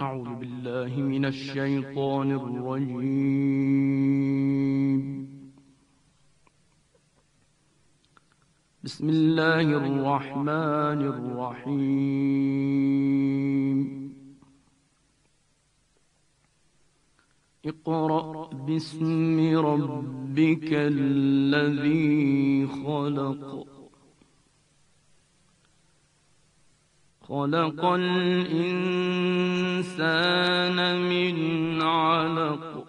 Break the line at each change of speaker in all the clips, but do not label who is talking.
أعوذ بالله من الشيطان الرجيم. بسم الله الرحمن الرحيم. اقرأ باسم ربك الذي خلق. خلق الإنسان من علق.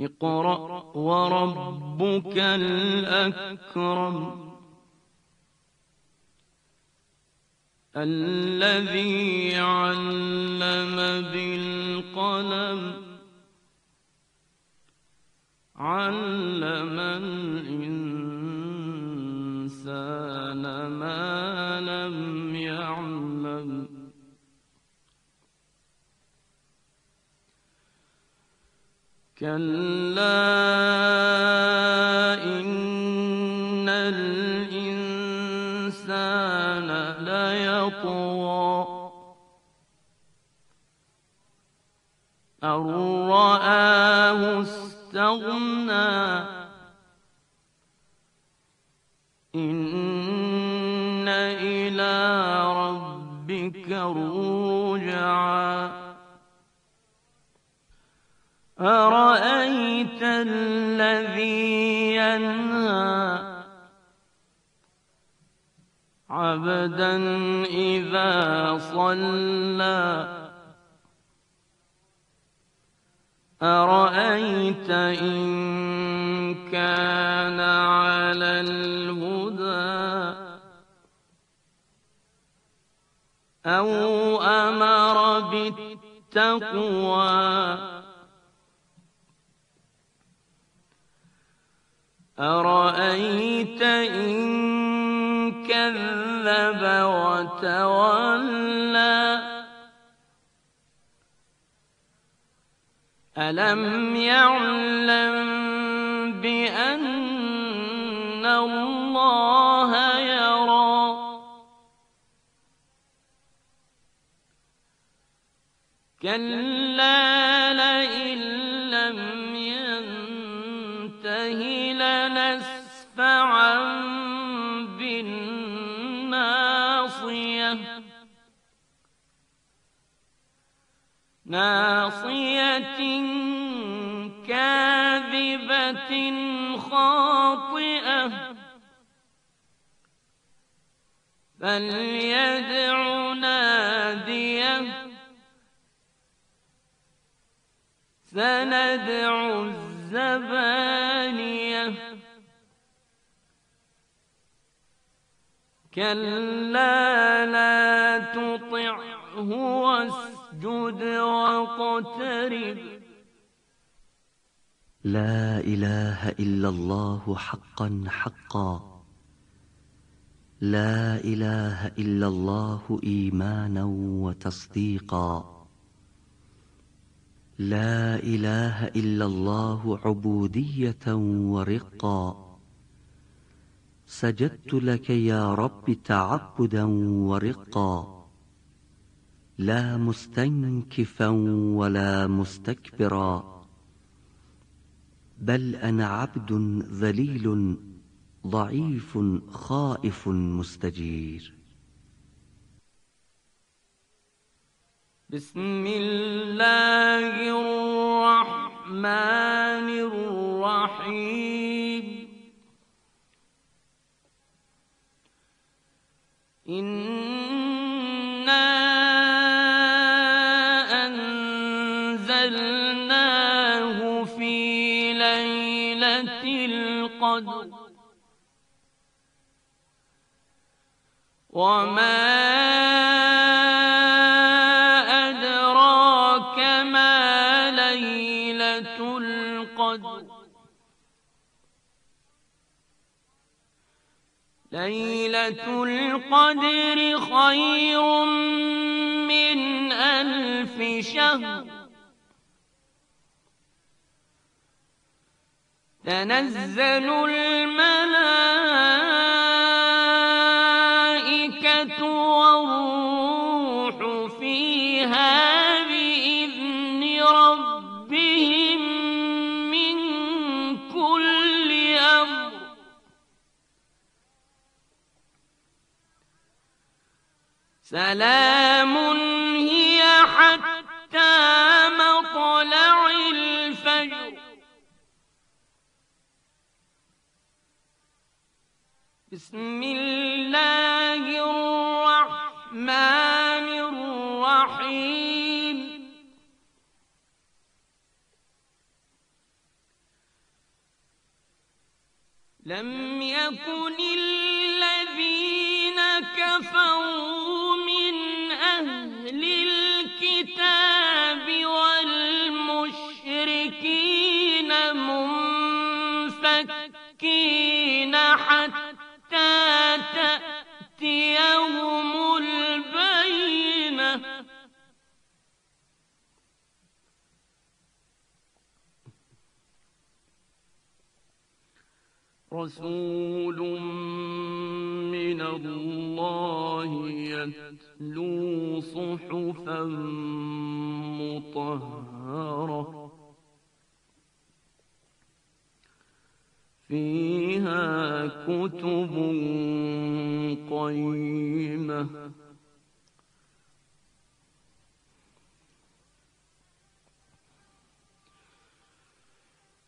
اقرأ وربك الأكرم. الذي علم بالقلم. علم الإنسان كلا أن رآه استغنى إن إلى ربك رجعا أرأيت الذي ينهى عبدا إذا صلى أرأيت إن كان على الهدى أو أمر بالتقوى أرأيت إن كذب وتولى؟ ألم يعلم بأن الله يرى؟ كلا لئن بالناصية ناصية كاذبة خاطئة. فليدع نادية. سندع الزبانية. كلا لا تطعه واسجد واقترب.
لا إله إلا الله حقا حقا. لا إله إلا الله إيمانا وتصديقا. لا إله إلا الله عبودية ورقا. سجدت لك يا رب تعبدا ورقا لا مستنكفا ولا مستكبرا بل أنا عبد ذليل ضعيف خائف مستجير.
بسم الله الرحمن إنا أنزلناه في ليلة القدر وما أدراك ما ليلة القدر ليلة القدر خير من ألف شهر. تنزل الملائكة والروح فيها سلام هي حتى مطلع الفجر. بسم الله رسول من الله يتلو صحفا مطهره فيها كتب قيمة.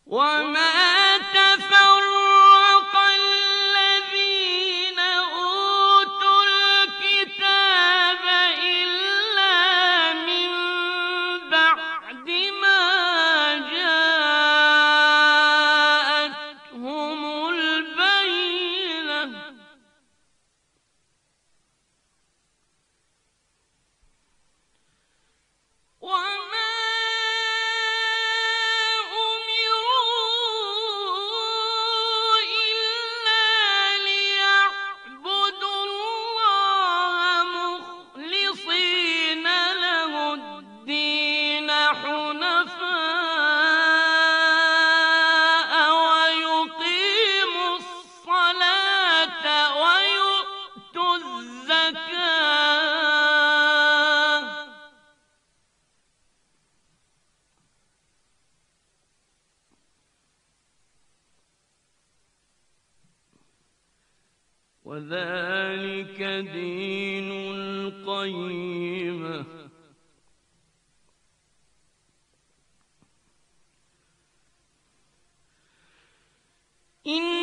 وما ذلك دين القيمة إن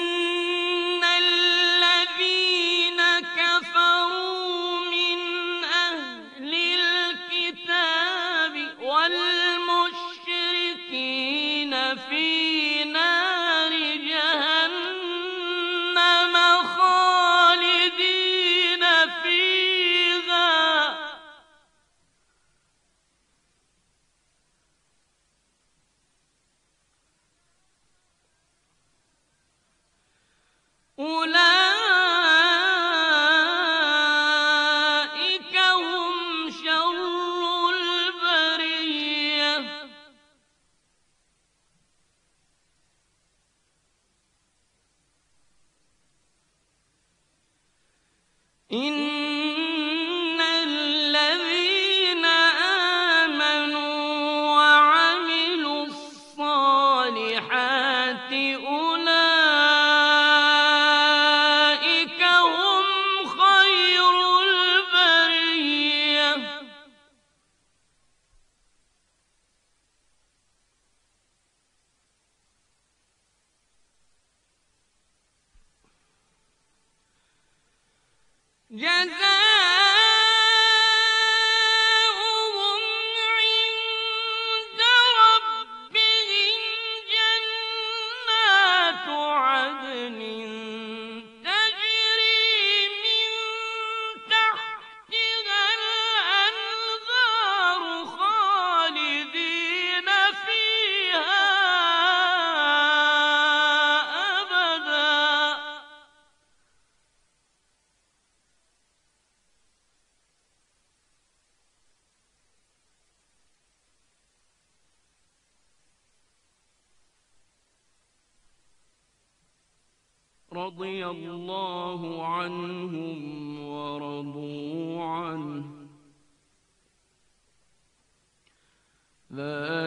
إن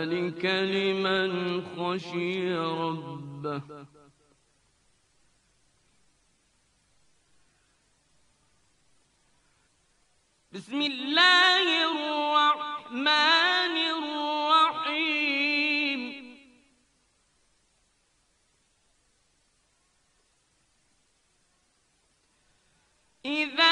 ذلك لمن خشي ربه. بسم الله الرحمن الرحيم. إذا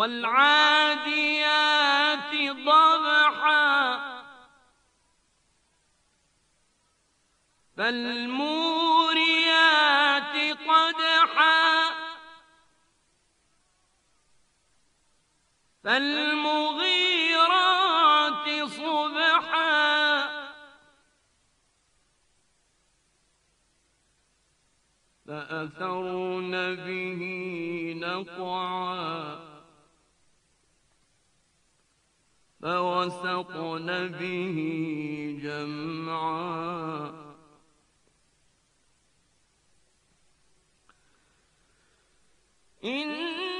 والعاديات ضبحا. فالموريات قدحا. فالمغيرات صبحا. فأثرن به نقعا. فوسقن به جمعا. إن